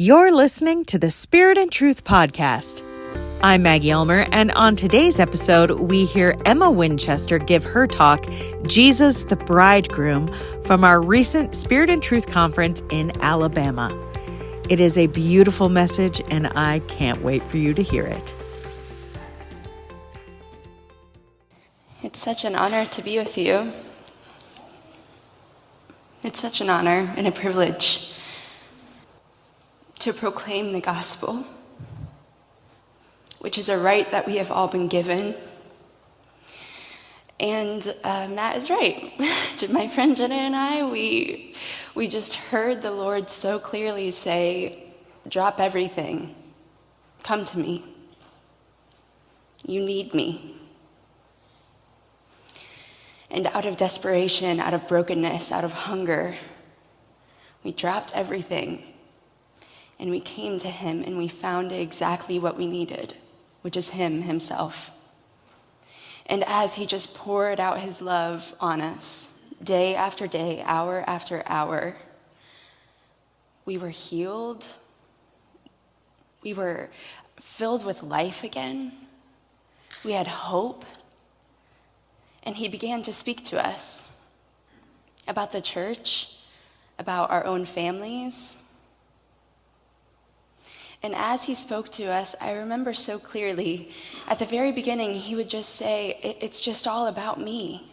You're listening to the Spirit and Truth Podcast. I'm Maggie Elmer, and on today's episode, we hear Emma Winchester give her talk, Jesus the Bridegroom, from our recent Spirit and Truth conference in Alabama. It is a beautiful message, and I can't wait for you to hear it. It's such an honor to be with you. It's such an honor and a privilege to proclaim the gospel, which is a right that we have all been given. And uh, Matt is right. My friend Jenna and I, we, we just heard the Lord so clearly say, Drop everything, come to me. You need me. And out of desperation, out of brokenness, out of hunger, we dropped everything and we came to him and we found exactly what we needed, which is him himself. And as he just poured out his love on us, day after day, hour after hour, we were healed. We were filled with life again. We had hope. And he began to speak to us about the church, about our own families. And as he spoke to us, I remember so clearly at the very beginning, he would just say, It's just all about me.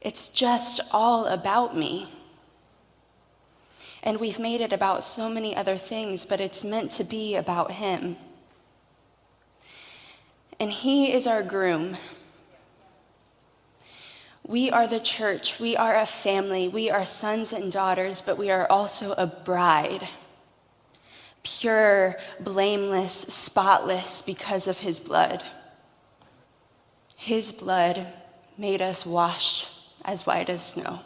It's just all about me. And we've made it about so many other things, but it's meant to be about him. And he is our groom. We are the church. We are a family. We are sons and daughters, but we are also a bride. Pure, blameless, spotless because of his blood. His blood made us washed as white as snow.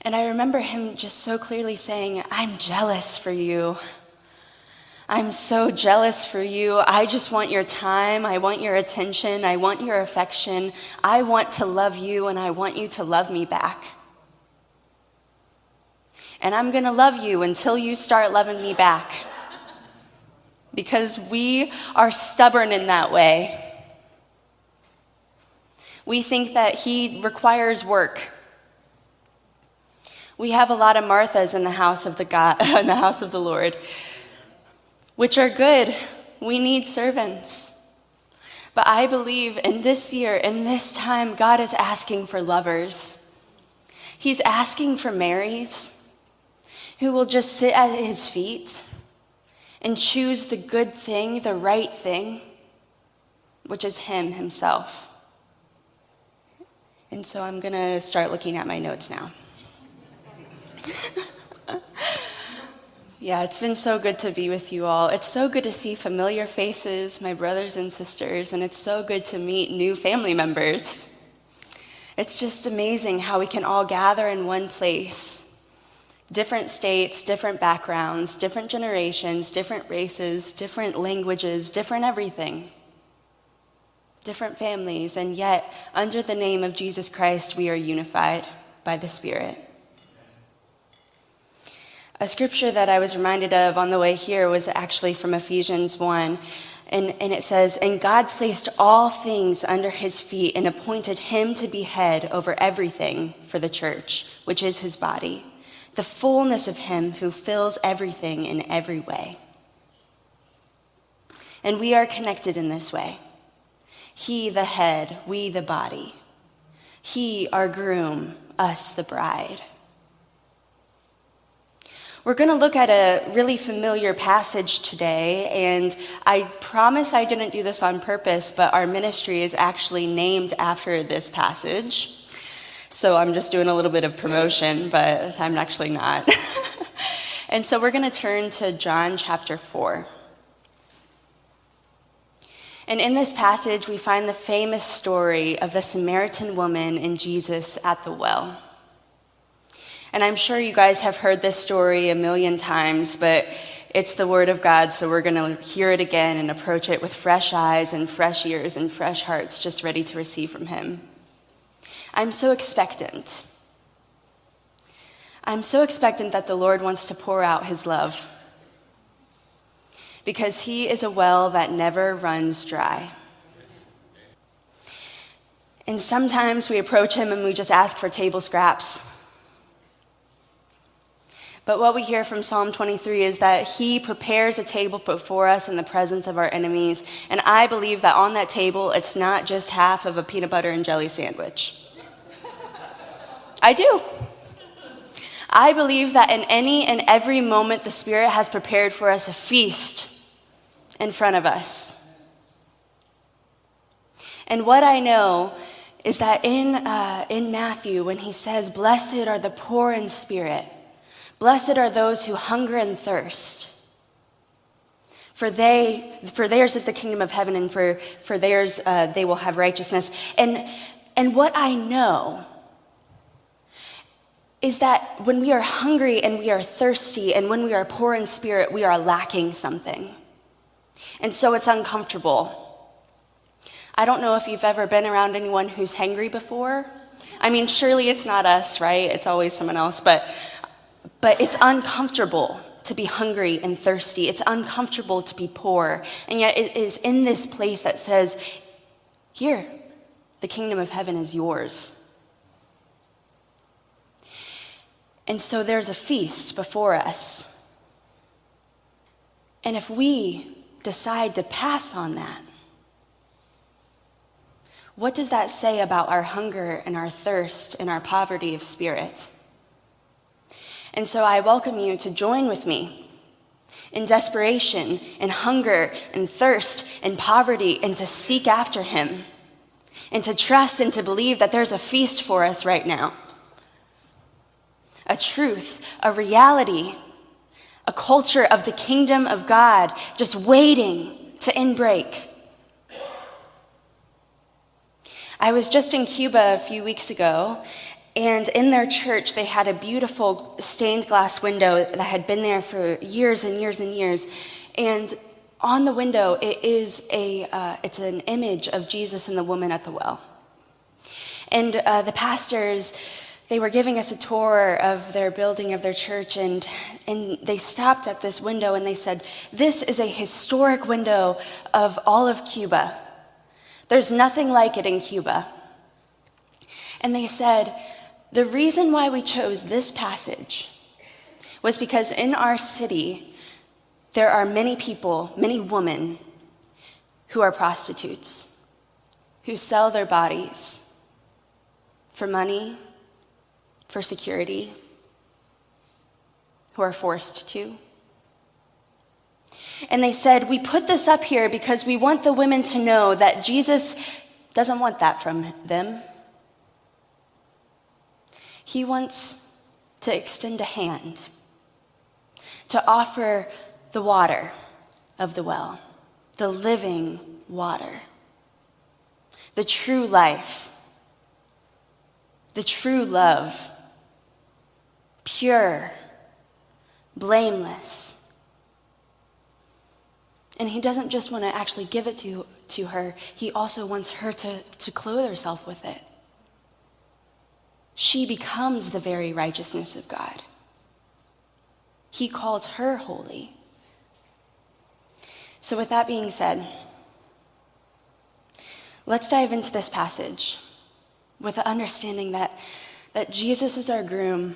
And I remember him just so clearly saying, I'm jealous for you. I'm so jealous for you. I just want your time. I want your attention. I want your affection. I want to love you and I want you to love me back. And I'm going to love you until you start loving me back. Because we are stubborn in that way. We think that He requires work. We have a lot of Marthas in the house of the God, in the house of the Lord which are good. We need servants. But I believe in this year, in this time, God is asking for lovers. He's asking for Marys who will just sit at his feet and choose the good thing, the right thing, which is him himself. And so I'm going to start looking at my notes now. Yeah, it's been so good to be with you all. It's so good to see familiar faces, my brothers and sisters, and it's so good to meet new family members. It's just amazing how we can all gather in one place. Different states, different backgrounds, different generations, different races, different languages, different everything. Different families, and yet, under the name of Jesus Christ, we are unified by the Spirit. A scripture that I was reminded of on the way here was actually from Ephesians 1. And, and it says, And God placed all things under his feet and appointed him to be head over everything for the church, which is his body, the fullness of him who fills everything in every way. And we are connected in this way He, the head, we, the body. He, our groom, us, the bride. We're going to look at a really familiar passage today, and I promise I didn't do this on purpose, but our ministry is actually named after this passage. So I'm just doing a little bit of promotion, but I'm actually not. and so we're going to turn to John chapter 4. And in this passage, we find the famous story of the Samaritan woman and Jesus at the well. And I'm sure you guys have heard this story a million times, but it's the Word of God, so we're going to hear it again and approach it with fresh eyes and fresh ears and fresh hearts, just ready to receive from Him. I'm so expectant. I'm so expectant that the Lord wants to pour out his love because he is a well that never runs dry. And sometimes we approach him and we just ask for table scraps. But what we hear from Psalm 23 is that he prepares a table before us in the presence of our enemies. And I believe that on that table, it's not just half of a peanut butter and jelly sandwich. I do. I believe that in any and every moment, the Spirit has prepared for us a feast in front of us. And what I know is that in, uh, in Matthew, when he says, Blessed are the poor in spirit, blessed are those who hunger and thirst. For, they, for theirs is the kingdom of heaven, and for, for theirs uh, they will have righteousness. And, and what I know is that when we are hungry and we are thirsty, and when we are poor in spirit, we are lacking something. And so it's uncomfortable. I don't know if you've ever been around anyone who's hangry before. I mean, surely it's not us, right? It's always someone else, but but it's uncomfortable to be hungry and thirsty. It's uncomfortable to be poor. And yet it is in this place that says, "Here, the kingdom of heaven is yours." And so there's a feast before us. And if we decide to pass on that, what does that say about our hunger and our thirst and our poverty of spirit? And so I welcome you to join with me in desperation and hunger and thirst and poverty and to seek after Him and to trust and to believe that there's a feast for us right now. A truth, a reality, a culture of the kingdom of God just waiting to inbreak I was just in Cuba a few weeks ago, and in their church, they had a beautiful stained glass window that had been there for years and years and years. And on the window, it is a, uh, it's an image of Jesus and the woman at the well. And uh, the pastors, they were giving us a tour of their building of their church, and, and they stopped at this window and they said, This is a historic window of all of Cuba. There's nothing like it in Cuba. And they said, the reason why we chose this passage was because in our city, there are many people, many women, who are prostitutes, who sell their bodies for money, for security, who are forced to. And they said, We put this up here because we want the women to know that Jesus doesn't want that from them. He wants to extend a hand, to offer the water of the well, the living water, the true life, the true love, pure, blameless and he doesn't just want to actually give it to, to her, he also wants her to, to clothe herself with it. She becomes the very righteousness of God. He calls her holy. So, with that being said, let's dive into this passage with the understanding that, that Jesus is our groom,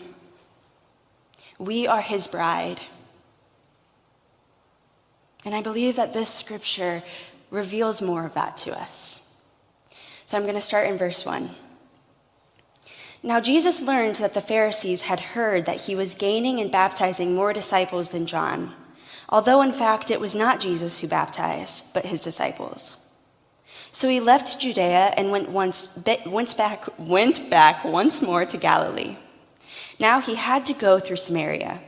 we are his bride. And I believe that this scripture reveals more of that to us. So I'm going to start in verse 1. Now, Jesus learned that the Pharisees had heard that he was gaining and baptizing more disciples than John, although in fact it was not Jesus who baptized, but his disciples. So he left Judea and went, once, went, back, went back once more to Galilee. Now he had to go through Samaria.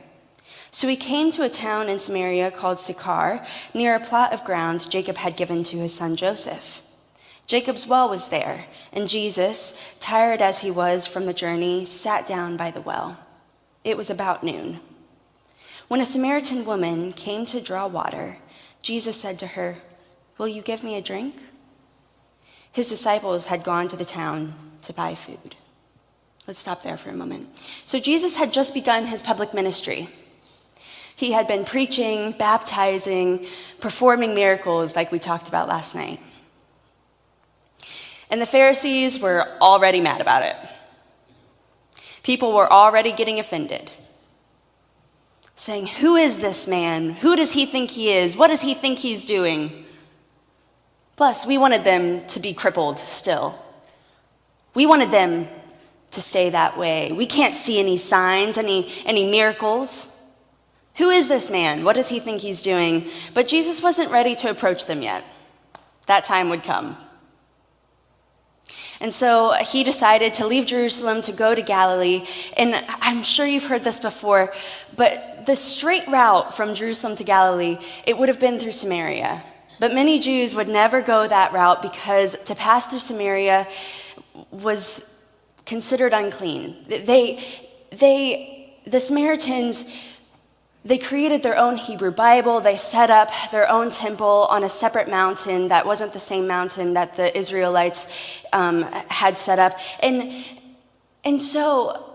So he came to a town in Samaria called Sychar, near a plot of ground Jacob had given to his son Joseph. Jacob's well was there, and Jesus, tired as he was from the journey, sat down by the well. It was about noon. When a Samaritan woman came to draw water, Jesus said to her, Will you give me a drink? His disciples had gone to the town to buy food. Let's stop there for a moment. So, Jesus had just begun his public ministry. He had been preaching, baptizing, performing miracles like we talked about last night. And the Pharisees were already mad about it. People were already getting offended, saying, Who is this man? Who does he think he is? What does he think he's doing? Plus, we wanted them to be crippled still. We wanted them to stay that way. We can't see any signs, any, any miracles. Who is this man? What does he think he's doing? But Jesus wasn't ready to approach them yet. That time would come. And so he decided to leave Jerusalem to go to Galilee. And I'm sure you've heard this before, but the straight route from Jerusalem to Galilee, it would have been through Samaria. But many Jews would never go that route because to pass through Samaria was considered unclean. They, they, the Samaritans, they created their own Hebrew Bible. They set up their own temple on a separate mountain that wasn't the same mountain that the Israelites um, had set up. And, and so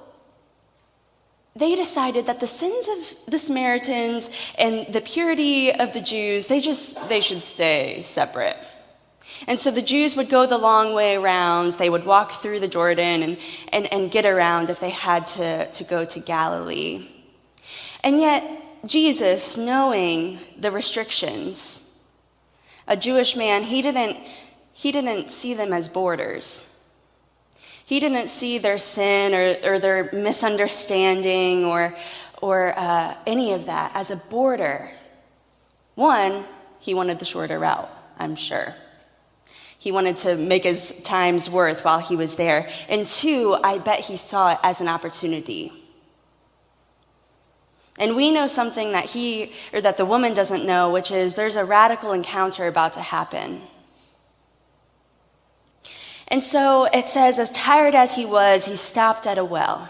they decided that the sins of the Samaritans and the purity of the Jews, they just, they should stay separate. And so the Jews would go the long way around. They would walk through the Jordan and, and, and get around if they had to, to go to Galilee. And yet, Jesus, knowing the restrictions, a Jewish man, he didn't, he didn't see them as borders. He didn't see their sin or, or their misunderstanding or, or uh, any of that as a border. One, he wanted the shorter route, I'm sure. He wanted to make his time's worth while he was there. And two, I bet he saw it as an opportunity and we know something that he or that the woman doesn't know, which is there's a radical encounter about to happen. And so it says, as tired as he was, he stopped at a well.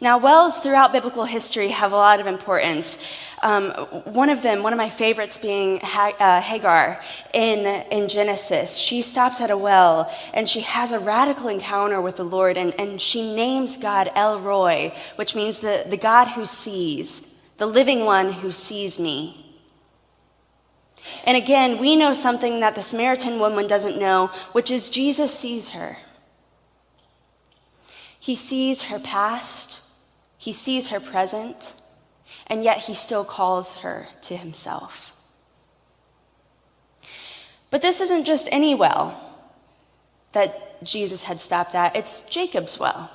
Now, wells throughout biblical history have a lot of importance. Um, one of them, one of my favorites, being uh, Hagar in, in Genesis. She stops at a well and she has a radical encounter with the Lord, and, and she names God El Roi, which means the, the God who sees, the living one who sees me. And again, we know something that the Samaritan woman doesn't know, which is Jesus sees her. He sees her past, he sees her present, and yet he still calls her to himself. But this isn't just any well that Jesus had stopped at, it's Jacob's well.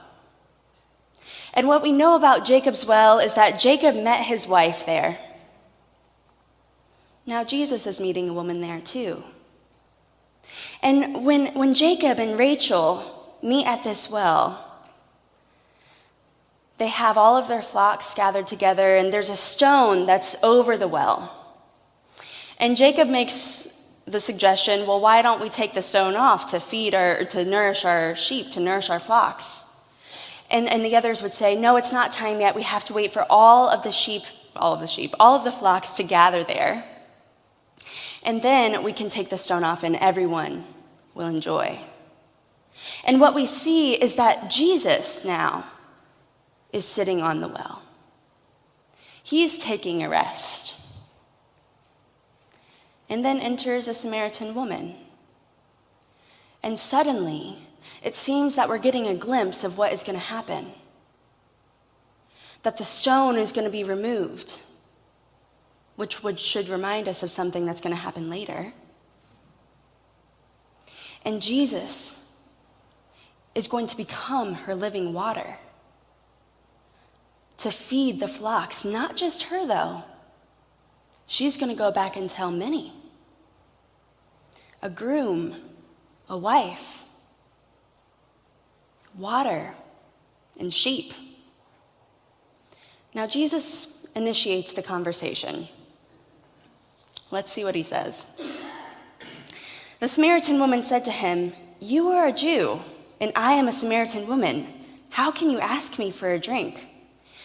And what we know about Jacob's well is that Jacob met his wife there. Now, Jesus is meeting a woman there too. And when, when Jacob and Rachel meet at this well, they have all of their flocks gathered together, and there's a stone that's over the well. And Jacob makes the suggestion well, why don't we take the stone off to feed or to nourish our sheep, to nourish our flocks? And, and the others would say, no, it's not time yet. We have to wait for all of the sheep, all of the sheep, all of the flocks to gather there. And then we can take the stone off, and everyone will enjoy. And what we see is that Jesus now is sitting on the well. He's taking a rest. And then enters a Samaritan woman. And suddenly, it seems that we're getting a glimpse of what is going to happen. That the stone is going to be removed, which would, should remind us of something that's going to happen later. And Jesus is going to become her living water to feed the flocks. Not just her, though. She's going to go back and tell many a groom, a wife, water, and sheep. Now, Jesus initiates the conversation. Let's see what he says. The Samaritan woman said to him, You are a Jew, and I am a Samaritan woman. How can you ask me for a drink?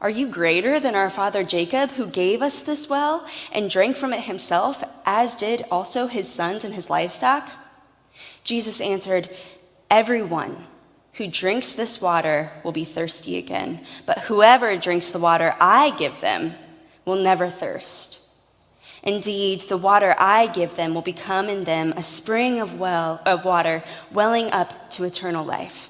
Are you greater than our father Jacob, who gave us this well and drank from it himself, as did also his sons and his livestock? Jesus answered, Everyone who drinks this water will be thirsty again, but whoever drinks the water I give them will never thirst. Indeed, the water I give them will become in them a spring of well of water welling up to eternal life.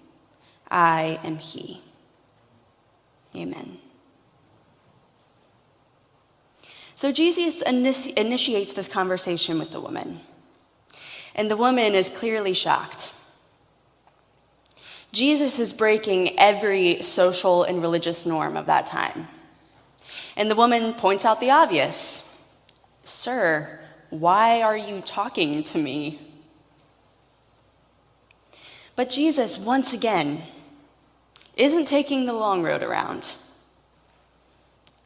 I am he. Amen. So Jesus initiates this conversation with the woman. And the woman is clearly shocked. Jesus is breaking every social and religious norm of that time. And the woman points out the obvious Sir, why are you talking to me? But Jesus, once again, isn't taking the long road around.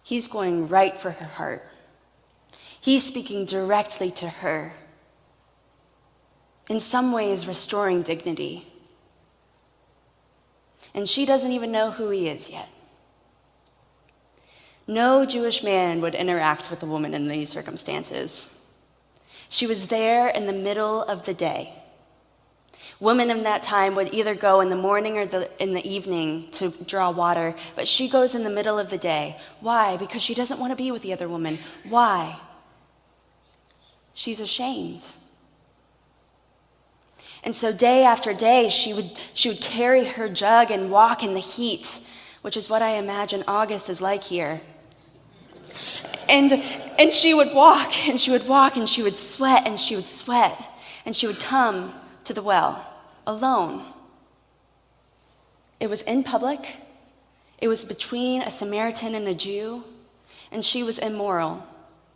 He's going right for her heart. He's speaking directly to her. In some ways, restoring dignity and she doesn't even know who he is yet. No Jewish man would interact with a woman in these circumstances. She was there in the middle of the day. Women in that time would either go in the morning or the, in the evening to draw water, but she goes in the middle of the day. Why? Because she doesn't want to be with the other woman. Why? She's ashamed. And so day after day, she would, she would carry her jug and walk in the heat, which is what I imagine August is like here. And, and she would walk, and she would walk, and she would sweat, and she would sweat, and she would come to the well alone. It was in public, it was between a Samaritan and a Jew, and she was immoral.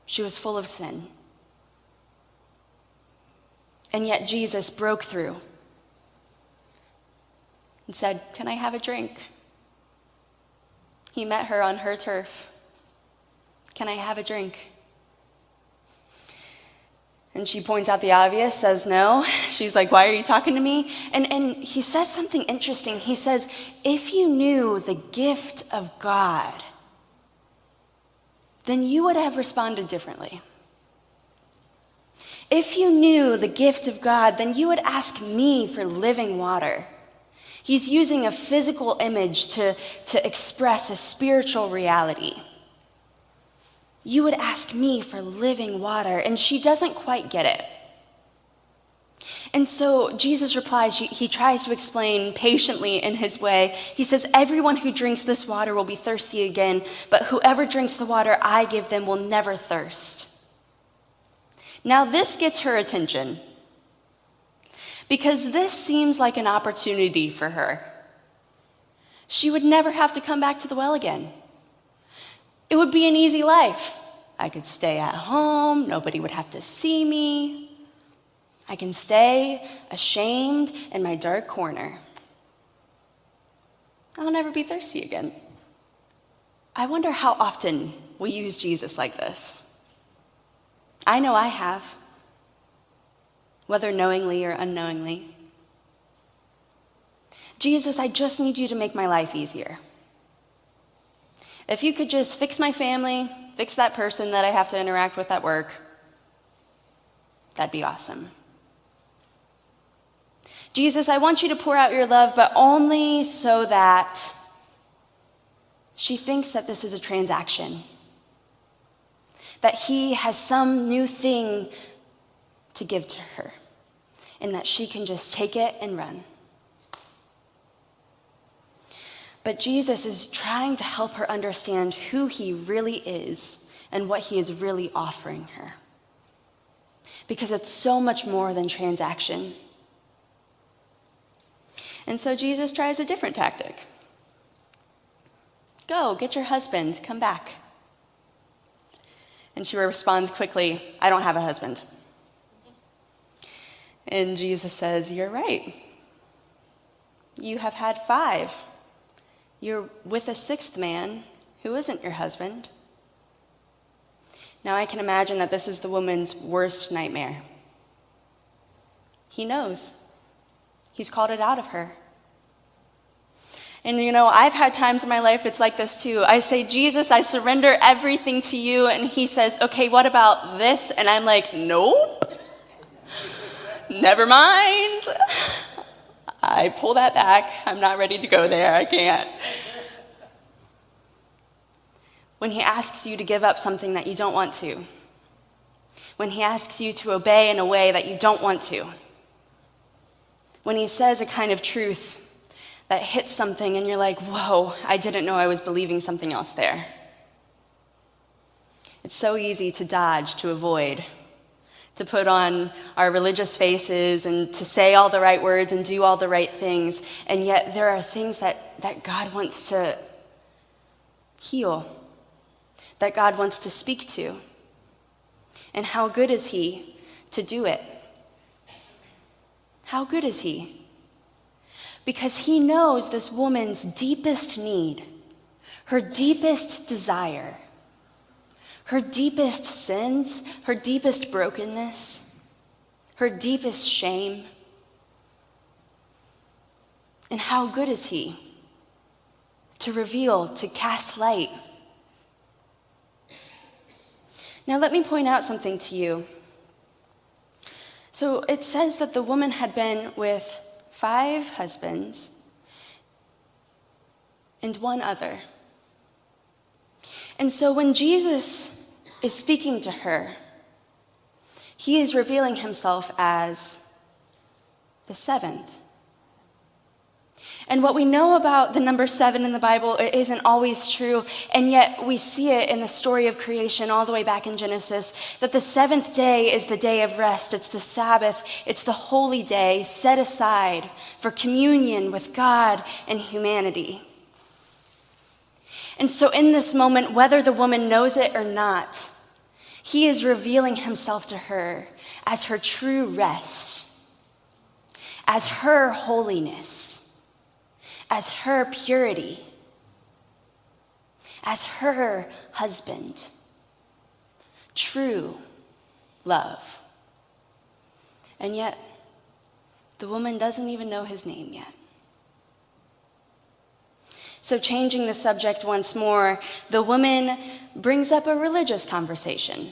She was full of sin. And yet Jesus broke through and said, Can I have a drink? He met her on her turf. Can I have a drink? And she points out the obvious, says no. She's like, Why are you talking to me? And, and he says something interesting. He says, If you knew the gift of God, then you would have responded differently. If you knew the gift of God, then you would ask me for living water. He's using a physical image to, to express a spiritual reality. You would ask me for living water, and she doesn't quite get it. And so Jesus replies, he, tries to explain patiently in his way. He says, Everyone who drinks this water will be thirsty again, but whoever drinks the water I give them will never thirst. Now, this gets her attention because this seems like an opportunity for her. She would never have to come back to the well again. It would be an easy life. I could stay at home, nobody would have to see me. I can stay ashamed in my dark corner. I'll never be thirsty again. I wonder how often we use Jesus like this. I know I have, whether knowingly or unknowingly. Jesus, I just need you to make my life easier. If you could just fix my family, fix that person that I have to interact with at work, that'd be awesome. Jesus, I want you to pour out your love, but only so that she thinks that this is a transaction, that he has some new thing to give to her, and that she can just take it and run. But Jesus is trying to help her understand who he really is and what he is really offering her. Because it's so much more than transaction. And so Jesus tries a different tactic Go, get your husband, come back. And she responds quickly, I don't have a husband. And Jesus says, You're right. You have had five. You're with a sixth man who isn't your husband. Now I can imagine that this is the woman's worst nightmare. He knows. He's called it out of her. And you know, I've had times in my life it's like this too. I say, Jesus, I surrender everything to you. And he says, okay, what about this? And I'm like, nope. Never mind. I pull that back. I'm not ready to go there. I can't. When he asks you to give up something that you don't want to, when he asks you to obey in a way that you don't want to, when he says a kind of truth that hits something and you're like, whoa, I didn't know I was believing something else there. It's so easy to dodge, to avoid, to put on our religious faces and to say all the right words and do all the right things. And yet there are things that, that God wants to heal, that God wants to speak to. And how good is He to do it? How good is He? because he knows this woman's deepest need, her deepest desire, her deepest sins, her deepest brokenness, her deepest shame. And how good is he to reveal, to cast light? Now, let me point out something to you. So it says that the woman had been with five husbands, and one other. And so when Jesus is speaking to her, he is revealing himself as the seventh. And what we know about the number seven in the Bible isn't always true, and yet we see it in the story of creation all the way back in Genesis that the seventh day is the day of rest. It's the Sabbath, it's the holy day set aside for communion with God and humanity. And so, in this moment, whether the woman knows it or not, he is revealing himself to her as her true rest, as her holiness as her purity, as her husband. True love. And yet, the woman doesn't even know his name yet. So, changing the subject once more, the woman brings up a religious conversation.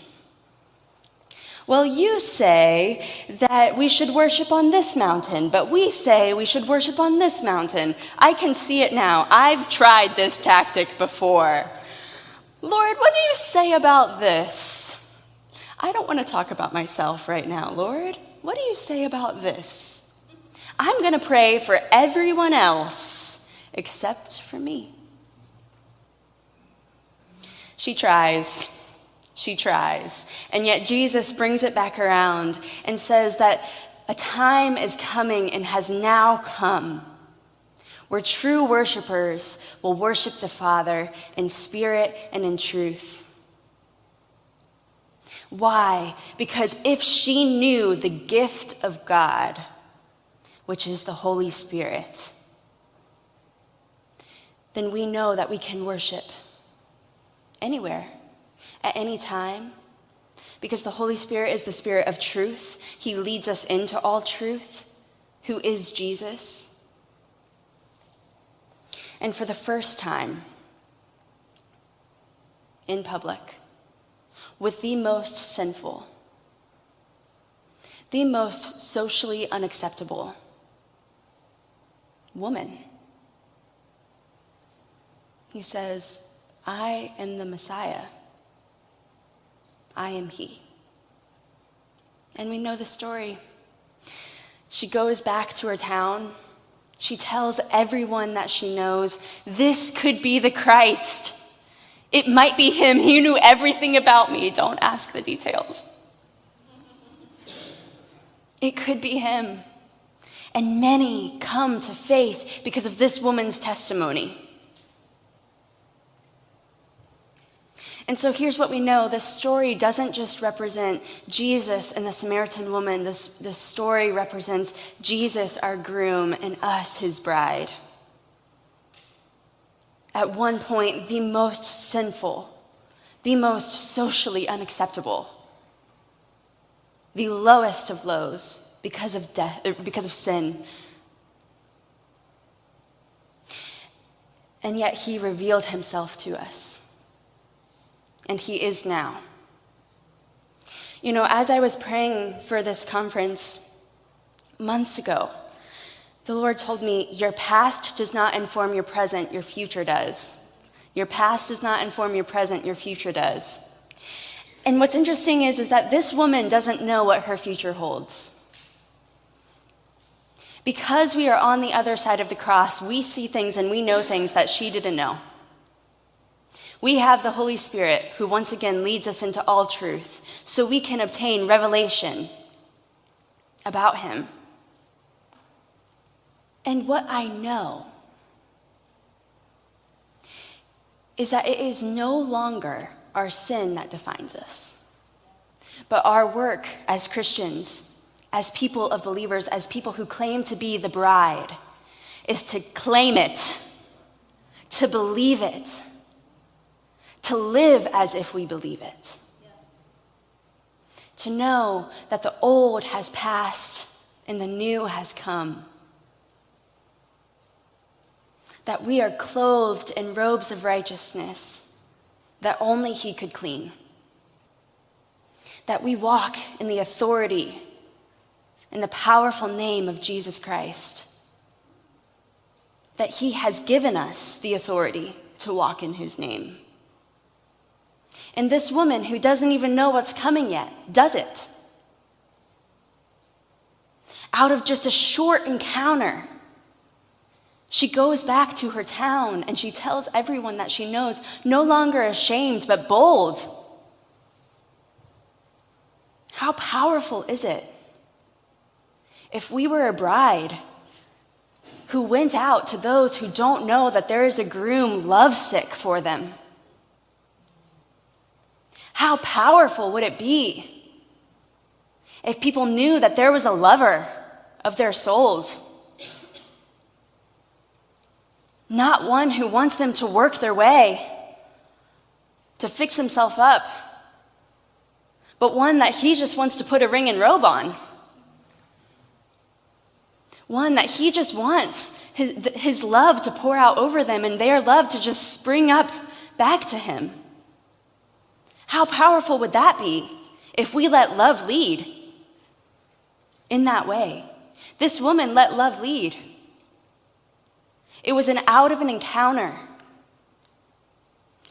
Well, you say that we should worship on this mountain, but we say we should worship on this mountain. I can see it now. I've tried this tactic before. Lord, what do you say about this? I don't want to talk about myself right now, Lord. What do you say about this? I'm going to pray for everyone else except for me. She tries she tries. And yet Jesus brings it back around and says that a time is coming and has now come where true worshipers will worship the Father in spirit and in truth. Why? Because if she knew the gift of God, which is the Holy Spirit, then we know that we can worship anywhere, at any time, because the Holy Spirit is the Spirit of truth. He leads us into all truth, who is Jesus. And for the first time in public, with the most sinful, the most socially unacceptable woman he says, I am the Messiah. I am He. And we know the story. She goes back to her town. She tells everyone that she knows, this could be the Christ. It might be him. He knew everything about me. Don't ask the details. It could be him. And many come to faith because of this woman's testimony. And so here's what we know this story doesn't just represent Jesus and the Samaritan woman, this, this story represents Jesus, our groom, and us, his bride. At one point, the most sinful, the most socially unacceptable, the lowest of lows because of death, because of sin. And yet he revealed himself to us and He is now. You know, as I was praying for this conference months ago, the Lord told me, Your past does not inform your present, your future does. Your past does not inform your present, your future does. And what's interesting is, is that this woman doesn't know what her future holds. Because we are on the other side of the cross, we see things and we know things that she didn't know. We have the Holy Spirit who once again leads us into all truth so we can obtain revelation about Him. And what I know is that it is no longer our sin that defines us, but our work as Christians, as people of believers, as people who claim to be the bride, is to claim it, to believe it to live as if we believe it. To know that the old has passed and the new has come. That we are clothed in robes of righteousness that only He could clean. That we walk in the authority in the powerful name of Jesus Christ. That He has given us the authority to walk in His name. And this woman who doesn't even know what's coming yet does it. Out of just a short encounter, she goes back to her town and she tells everyone that she knows, no longer ashamed, but bold. How powerful is it if we were a bride who went out to those who don't know that there is a groom lovesick for them? How powerful would it be if people knew that there was a lover of their souls? Not one who wants them to work their way, to fix himself up, but one that he just wants to put a ring and robe on. One that he just wants his, his love to pour out over them and their love to just spring up back to him. How powerful would that be if we let love lead in that way? This woman let love lead. It was an out of an encounter.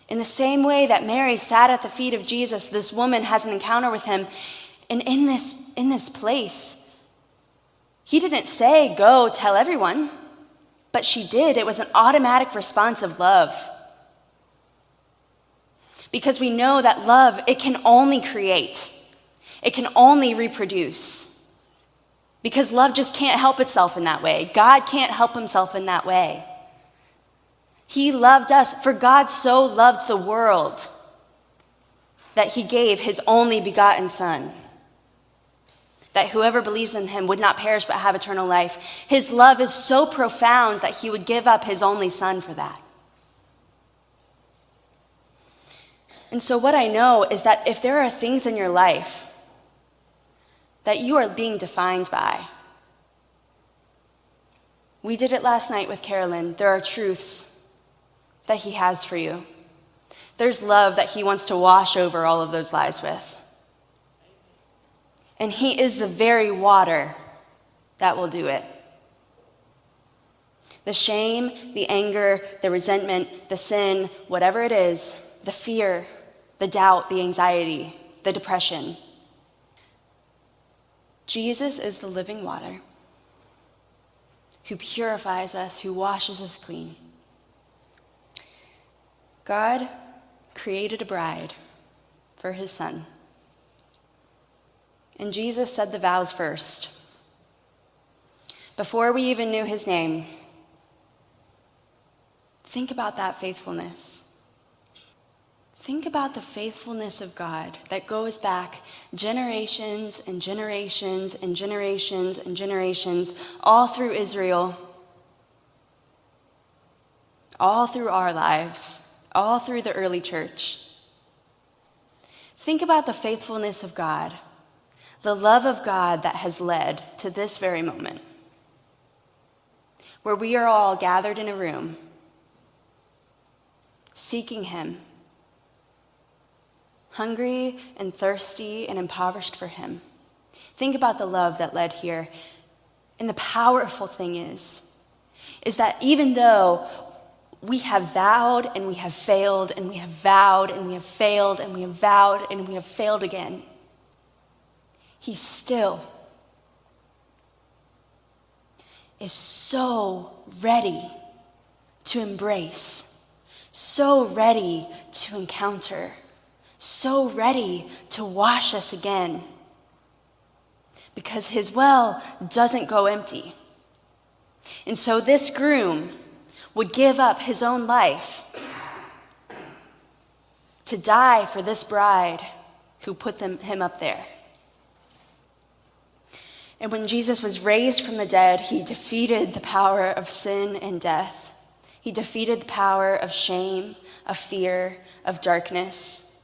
In the same way that Mary sat at the feet of Jesus, this woman has an encounter with him. And in this, in this place, he didn't say, Go tell everyone, but she did. It was an automatic response of love because we know that love, it can only create, it can only reproduce. Because love just can't help itself in that way. God can't help himself in that way. He loved us, for God so loved the world that he gave his only begotten Son, that whoever believes in him would not perish but have eternal life. His love is so profound that he would give up his only Son for that. And so, what I know is that if there are things in your life that you are being defined by, we did it last night with Carolyn. There are truths that He has for you. There's love that He wants to wash over all of those lies with. And He is the very water that will do it. The shame, the anger, the resentment, the sin, whatever it is, the fear, the doubt, the anxiety, the depression. Jesus is the living water who purifies us, who washes us clean. God created a bride for his son. And Jesus said the vows first. Before we even knew his name, think about that faithfulness. Think about the faithfulness of God that goes back generations and generations and generations and generations, all through Israel, all through our lives, all through the early church. Think about the faithfulness of God, the love of God that has led to this very moment, where we are all gathered in a room seeking Him hungry and thirsty and impoverished for Him. Think about the love that led here. And the powerful thing is, is that even though we have vowed and we have failed and we have vowed and we have failed and we have vowed and we have failed again, He still is so ready to embrace, so ready to encounter so ready to wash us again. Because his well doesn't go empty. And so this groom would give up his own life to die for this bride who put them, him up there. And when Jesus was raised from the dead, he defeated the power of sin and death. He defeated the power of shame, of fear, of darkness.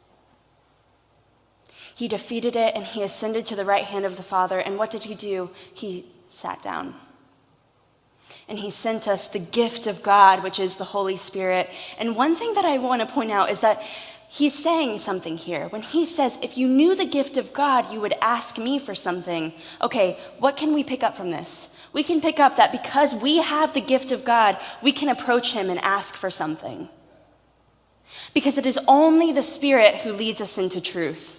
He defeated it and he ascended to the right hand of the Father. And what did he do? He sat down. And he sent us the gift of God, which is the Holy Spirit. And one thing that I want to point out is that he's saying something here. When he says, If you knew the gift of God, you would ask me for something. Okay, what can we pick up from this? We can pick up that because we have the gift of God, we can approach him and ask for something. Because it is only the Spirit who leads us into truth.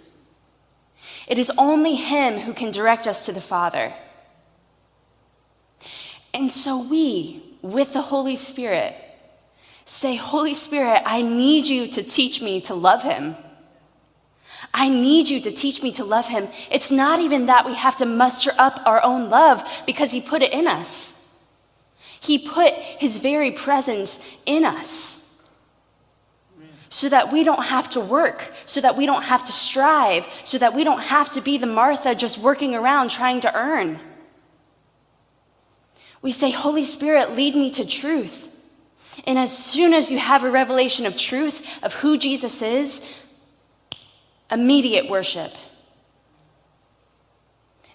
It is only Him who can direct us to the Father. And so we, with the Holy Spirit, say, Holy Spirit, I need you to teach me to love Him. I need you to teach me to love Him. It's not even that we have to muster up our own love because He put it in us. He put His very presence in us so that we don't have to work, so that we don't have to strive, so that we don't have to be the Martha just working around trying to earn. We say, Holy Spirit, lead me to truth. And as soon as you have a revelation of truth, of who Jesus is, immediate worship.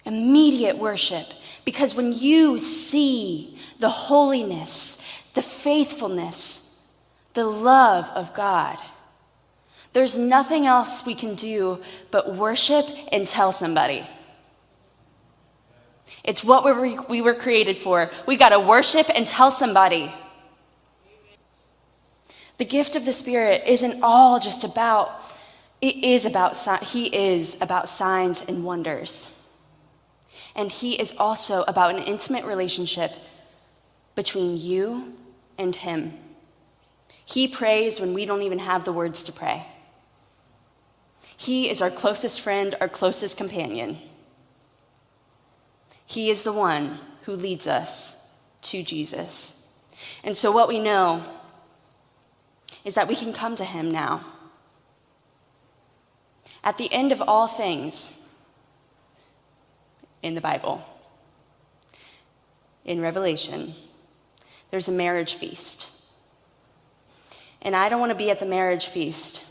Immediate worship. Because when you see the holiness, the faithfulness, the love of God. There's nothing else we can do but worship and tell somebody. It's what we were, we were created for. We got to worship and tell somebody. The gift of the Spirit isn't all just about, it is about, He is about signs and wonders. And He is also about an intimate relationship between you and Him. He prays when we don't even have the words to pray. He is our closest friend, our closest companion. He is the one who leads us to Jesus. And so, what we know is that we can come to Him now. At the end of all things in the Bible, in Revelation, there's a marriage feast. And I don't want to be at the marriage feast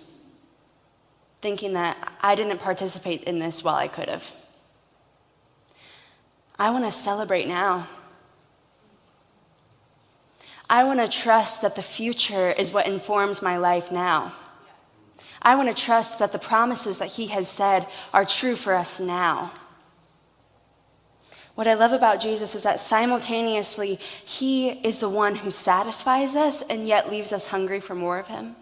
thinking that I didn't participate in this while I could have. I want to celebrate now. I want to trust that the future is what informs my life now. I want to trust that the promises that He has said are true for us now. What I love about Jesus is that simultaneously, He is the one who satisfies us and yet leaves us hungry for more of Him.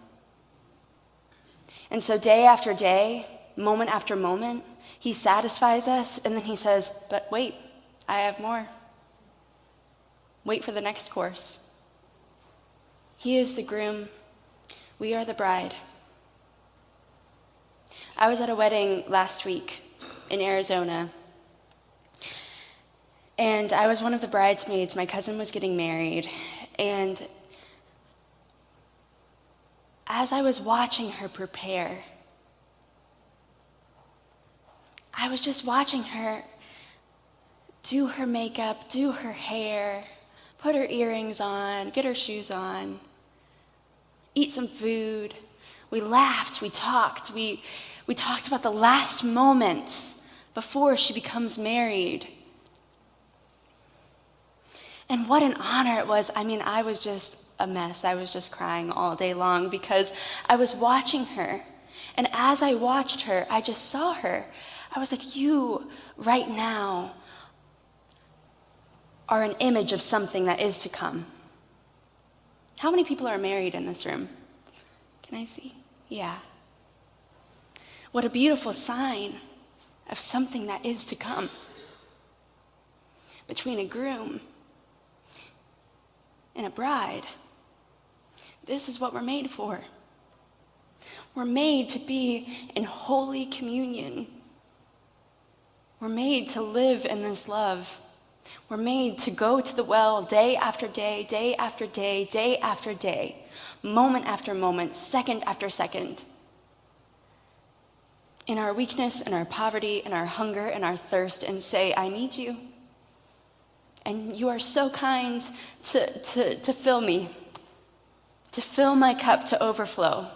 And so, day after day, moment after moment, He satisfies us, and then He says, But wait, I have more. Wait for the next course. He is the groom, we are the bride. I was at a wedding last week in Arizona, and I was one of the bridesmaids. My cousin was getting married, and as I was watching her prepare, I was just watching her do her makeup, do her hair, put her earrings on, get her shoes on, eat some food. We laughed, we talked, we, we talked about the last moments before she becomes married. And what an honor it was. I mean, I was just a mess. I was just crying all day long because I was watching her. And as I watched her, I just saw her. I was like, You, right now, are an image of something that is to come. How many people are married in this room? Can I see? Yeah. What a beautiful sign of something that is to come between a groom and a bride. This is what we're made for. We're made to be in holy communion. We're made to live in this love. We're made to go to the well day after day, day after day, day after day, moment after moment, second after second. In our weakness and our poverty and our hunger and our thirst, and say, I need you. And you are so kind to, to, to fill me, to fill my cup to overflow.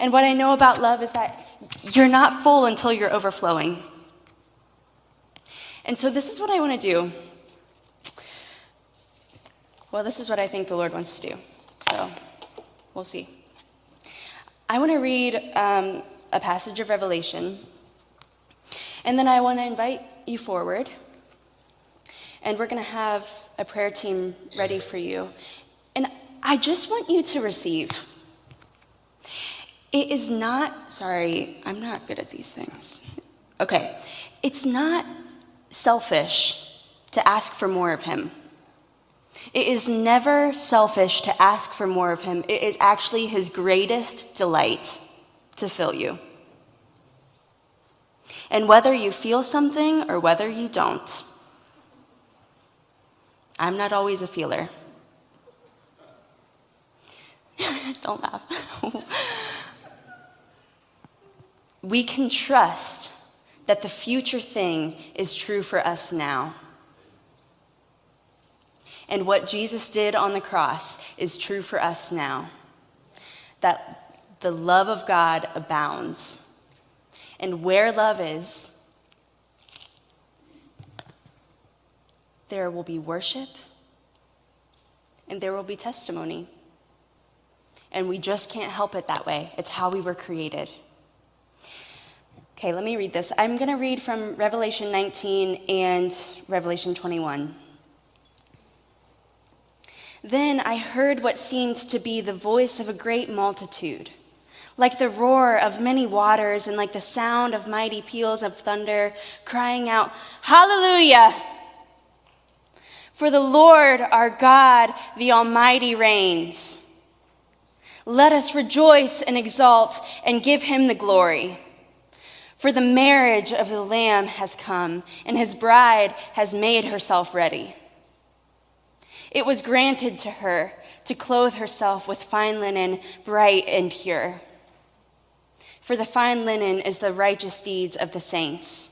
And what I know about love is that you're not full until you're overflowing. And so, this is what I want to do. Well, this is what I think the Lord wants to do. So, we'll see. I want to read um, a passage of Revelation, and then I want to invite you forward. And we're going to have a prayer team ready for you. And I just want you to receive. It is not, sorry, I'm not good at these things. Okay. It's not selfish to ask for more of Him. It is never selfish to ask for more of Him. It is actually His greatest delight to fill you. And whether you feel something or whether you don't, I'm not always a feeler. don't laugh. we can trust that the future thing is true for us now. And what Jesus did on the cross is true for us now. That the love of God abounds. And where love is, there will be worship and there will be testimony. And we just can't help it that way. It's how we were created. Okay, let me read this. I'm going to read from Revelation 19 and Revelation 21. Then I heard what seemed to be the voice of a great multitude, like the roar of many waters and like the sound of mighty peals of thunder, crying out, Hallelujah! For the Lord our God, the Almighty, reigns. Let us rejoice and exult and give him the glory. For the marriage of the Lamb has come, and his bride has made herself ready. It was granted to her to clothe herself with fine linen, bright and pure. for the fine linen is the righteous deeds of the saints.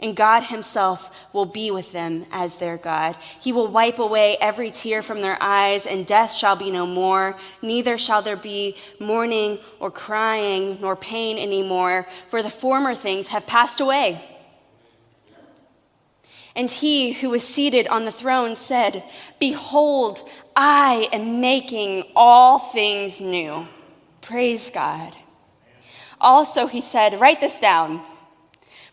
And God himself will be with them as their God. He will wipe away every tear from their eyes, and death shall be no more. Neither shall there be mourning or crying nor pain anymore, for the former things have passed away. And he who was seated on the throne said, Behold, I am making all things new. Praise God. Also, he said, Write this down,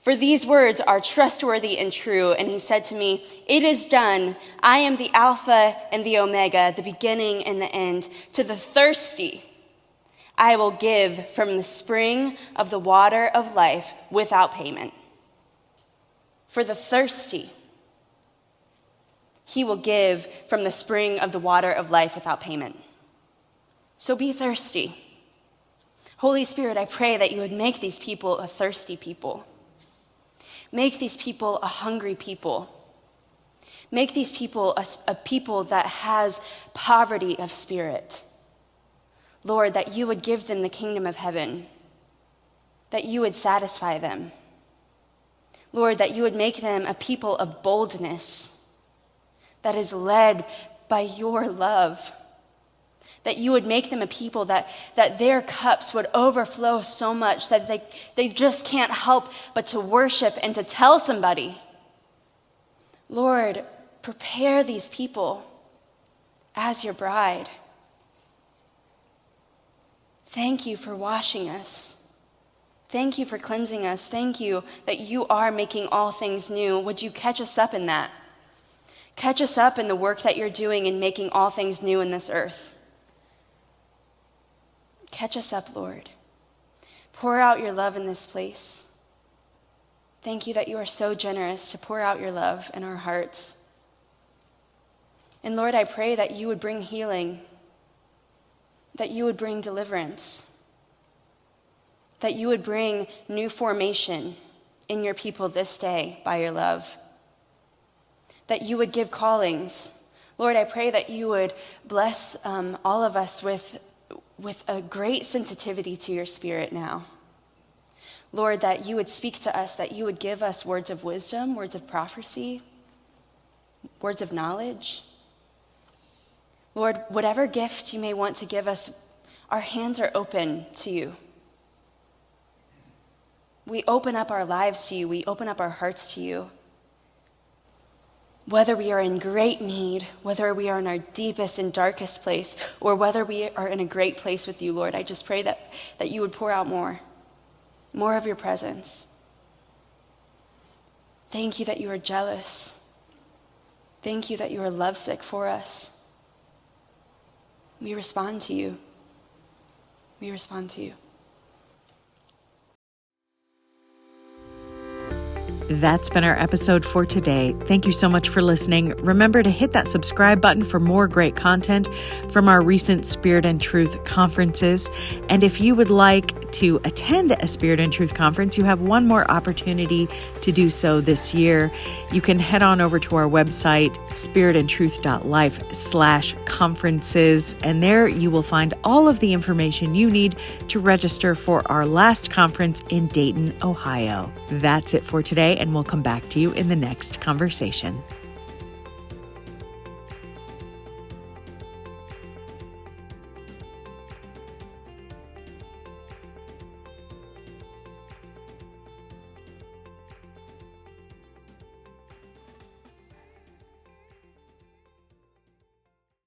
for these words are trustworthy and true. And he said to me, It is done. I am the Alpha and the Omega, the beginning and the end. To the thirsty, I will give from the spring of the water of life without payment. For the thirsty, he will give from the spring of the water of life without payment. So be thirsty. Holy Spirit, I pray that you would make these people a thirsty people. Make these people a hungry people. Make these people a, a, people that has poverty of spirit. Lord, that you would give them the kingdom of heaven, that you would satisfy them. Lord, that you would make them a people of boldness that is led by your love that you would make them a people that, that their cups would overflow so much that they, they just can't help but to worship and to tell somebody. Lord, prepare these people as your bride. Thank you for washing us. Thank you for cleansing us. Thank you that you are making all things new. Would you catch us up in that? Catch us up in the work that you're doing in making all things new in this earth. Catch us up, Lord. Pour out your love in this place. Thank you that you are so generous to pour out your love in our hearts. And Lord, I pray that you would bring healing, that you would bring deliverance, that you would bring new formation in your people this day by your love, that you would give callings. Lord, I pray that you would bless um, all of us with with a great sensitivity to your spirit now. Lord, that you would speak to us, that you would give us words of wisdom, words of prophecy, words of knowledge. Lord, whatever gift you may want to give us, our hands are open to you. We open up our lives to you, we open up our hearts to you whether we are in great need, whether we are in our deepest and darkest place, or whether we are in a great place with you, Lord, I just pray that, that you would pour out more, more of your presence. Thank you that you are jealous. Thank you that you are lovesick for us. We respond to you. We respond to you. That's been our episode for today. Thank you so much for listening. Remember to hit that subscribe button for more great content from our recent Spirit and Truth conferences. And if you would like to attend a Spirit and Truth conference, you have one more opportunity to do so this year. You can head on over to our website, spiritandtruth.life slash conferences, and there you will find all of the information you need to register for our last conference in Dayton, Ohio. That's it for today and we'll come back to you in the next conversation.